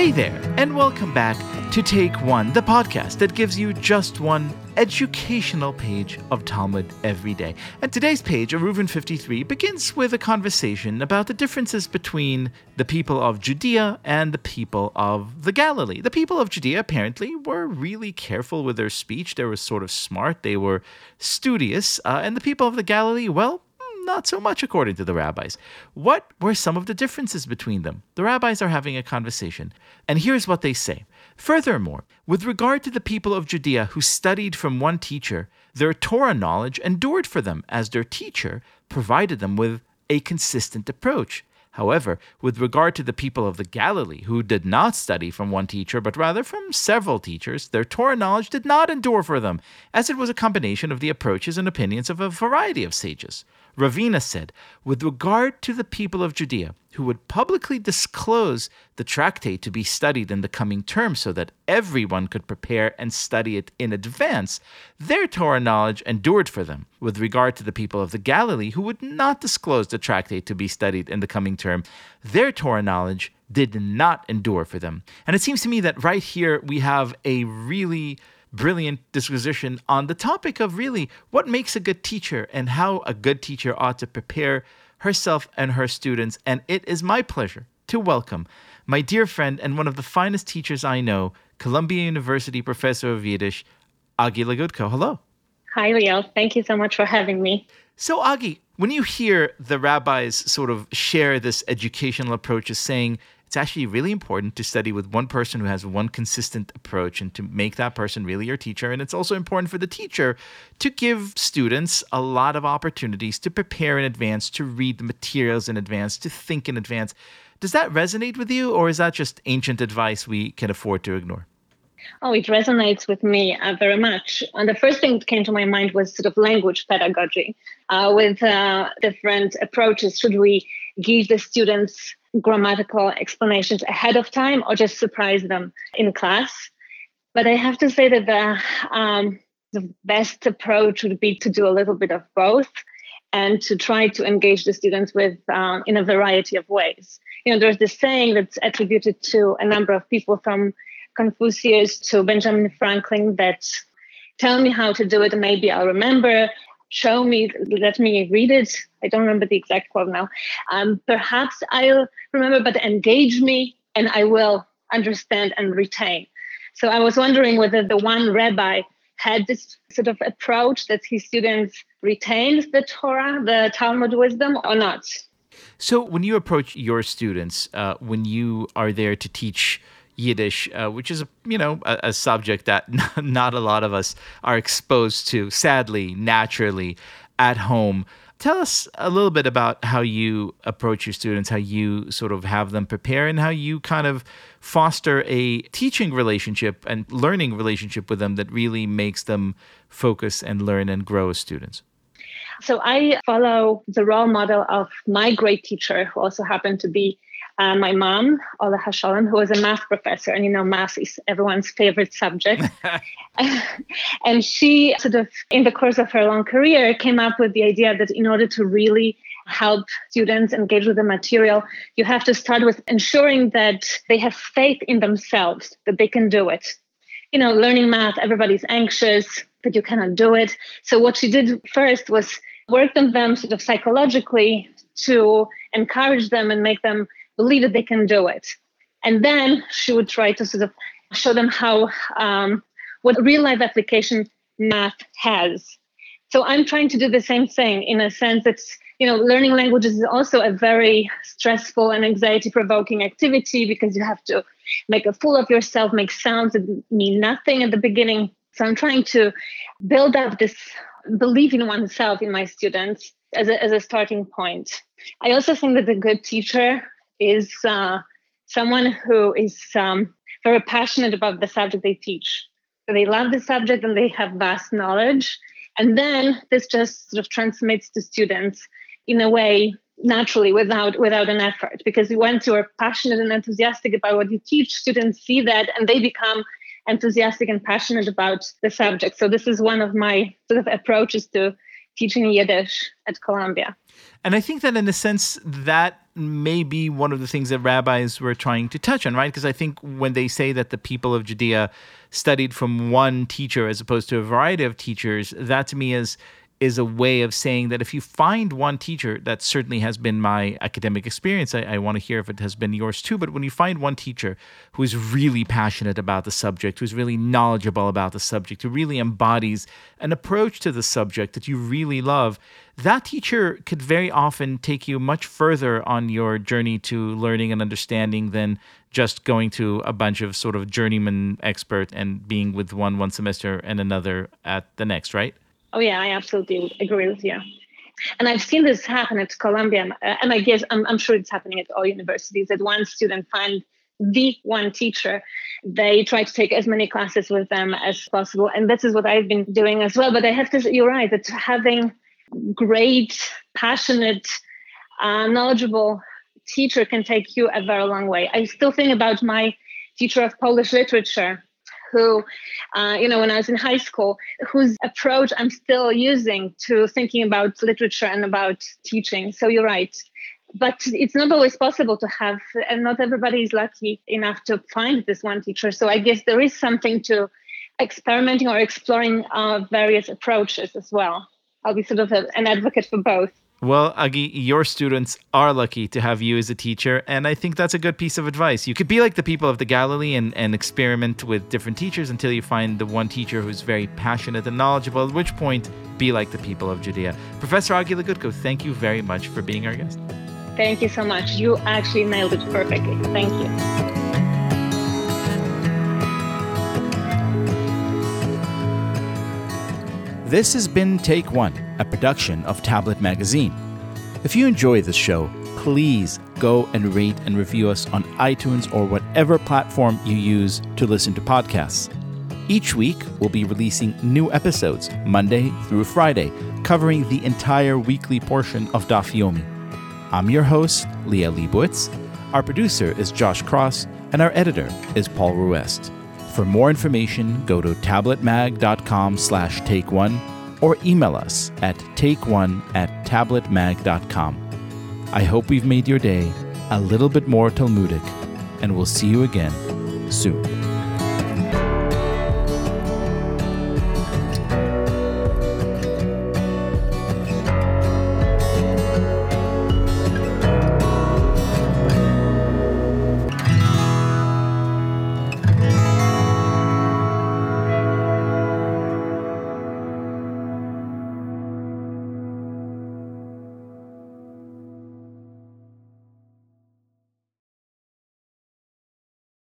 Hey there, and welcome back to Take One, the podcast that gives you just one educational page of Talmud every day. And today's page, Eruvin 53, begins with a conversation about the differences between the people of Judea and the people of the Galilee. The people of Judea apparently were really careful with their speech, they were sort of smart, they were studious, uh, and the people of the Galilee, well, not so much, according to the rabbis. What were some of the differences between them? The rabbis are having a conversation, and here's what they say. Furthermore, with regard to the people of Judea who studied from one teacher, their Torah knowledge endured for them, as their teacher provided them with a consistent approach. However, with regard to the people of the Galilee, who did not study from one teacher, but rather from several teachers, their Torah knowledge did not endure for them, as it was a combination of the approaches and opinions of a variety of sages. Ravina said, with regard to the people of Judea, who would publicly disclose the tractate to be studied in the coming term so that everyone could prepare and study it in advance, their Torah knowledge endured for them. With regard to the people of the Galilee, who would not disclose the tractate to be studied in the coming term, their Torah knowledge did not endure for them. And it seems to me that right here we have a really brilliant disquisition on the topic of really what makes a good teacher and how a good teacher ought to prepare herself and her students. And it is my pleasure to welcome my dear friend and one of the finest teachers I know, Columbia University professor of Yiddish, Agi Legutko. Hello. Hi, Leo. Thank you so much for having me. So, Agi, when you hear the rabbis sort of share this educational approach as saying it's actually really important to study with one person who has one consistent approach and to make that person really your teacher. And it's also important for the teacher to give students a lot of opportunities to prepare in advance, to read the materials in advance, to think in advance. Does that resonate with you, or is that just ancient advice we can afford to ignore? Oh, it resonates with me uh, very much. And the first thing that came to my mind was sort of language pedagogy uh, with uh, different approaches. Should we give the students grammatical explanations ahead of time or just surprise them in class. But I have to say that the, um, the best approach would be to do a little bit of both and to try to engage the students with um, in a variety of ways. You know, there's this saying that's attributed to a number of people from Confucius to Benjamin Franklin that tell me how to do it maybe I'll remember show me, let me read it. I don't remember the exact quote now. Um, perhaps I'll remember, but engage me and I will understand and retain. So I was wondering whether the one rabbi had this sort of approach that his students retained the Torah, the Talmud wisdom, or not. So when you approach your students, uh, when you are there to teach Yiddish, uh, which is you know a, a, subject that not a lot of us are exposed to, sadly, naturally, at home. Tell us a little bit about how you approach your students, how you sort of have them prepare, and how you kind of foster a teaching relationship and learning relationship with them that really makes them focus and learn and grow as students. So I follow the role model of my great teacher, who also happened to be uh, my mom, Ola Hashalom, who was a math professor, and you know, math is everyone's favorite subject. and she sort of, in the course of her long career, came up with the idea that in order to really help students engage with the material, you have to start with ensuring that they have faith in themselves, that they can do it. You know, learning math, everybody's anxious that you cannot do it. So, what she did first was work on them sort of psychologically to encourage them and make them believe that they can do it. And then she would try to sort of show them how um, what real life application math has. So I'm trying to do the same thing in a sense that you know learning languages is also a very stressful and anxiety provoking activity because you have to make a fool of yourself, make sounds that mean nothing at the beginning. So I'm trying to build up this belief in oneself in my students as a, as a starting point. I also think that a good teacher is uh, someone who is um, very passionate about the subject they teach. So they love the subject and they have vast knowledge. And then this just sort of transmits to students in a way naturally without without an effort because once you are passionate and enthusiastic about what you teach students see that and they become enthusiastic and passionate about the subject so this is one of my sort of approaches to teaching Yiddish at Columbia. And I think that in a sense, that may be one of the things that rabbis were trying to touch on, right? Because I think when they say that the people of Judea studied from one teacher as opposed to a variety of teachers, that to me is is a way of saying that if you find one teacher, that certainly has been my academic experience. I, I want to hear if it has been yours too. But when you find one teacher who is really passionate about the subject, who's really knowledgeable about the subject, who really embodies an approach to the subject that you really love, that teacher could very often take you much further on your journey to learning and understanding than just going to a bunch of sort of journeyman expert and being with one one semester and another at the next, right? Oh yeah, I absolutely agree with you. And I've seen this happen at Columbia, uh, and I guess I'm, I'm sure it's happening at all universities. That one student finds the one teacher, they try to take as many classes with them as possible, and this is what I've been doing as well. But I have to, say, you're right, that having great, passionate, uh, knowledgeable teacher can take you a very long way. I still think about my teacher of Polish literature who, uh, you know, when I was in high school, whose approach I'm still using to thinking about literature and about teaching. So you're right. But it's not always possible to have, and not everybody is lucky enough to find this one teacher. So I guess there is something to experimenting or exploring uh, various approaches as well. I'll be sort of a, an advocate for both. Well, Agi, your students are lucky to have you as a teacher, and I think that's a good piece of advice. You could be like the people of the Galilee and, and experiment with different teachers until you find the one teacher who's very passionate and knowledgeable, at which point, be like the people of Judea. Professor Agi Legutko, thank you very much for being our guest. Thank you so much. You actually nailed it perfectly. Thank you. This has been Take One, a production of Tablet Magazine. If you enjoy this show, please go and rate and review us on iTunes or whatever platform you use to listen to podcasts. Each week, we'll be releasing new episodes, Monday through Friday, covering the entire weekly portion of Daf Yomi. I'm your host, Liel Leibovitz. Our producer is Josh Cross, and our editor is Paul Ruest. For more information, go to tabletmag.com slash take one or email us at takeone at tabletmag.com. I hope we've made your day a little bit more Talmudic, and we'll see you again soon.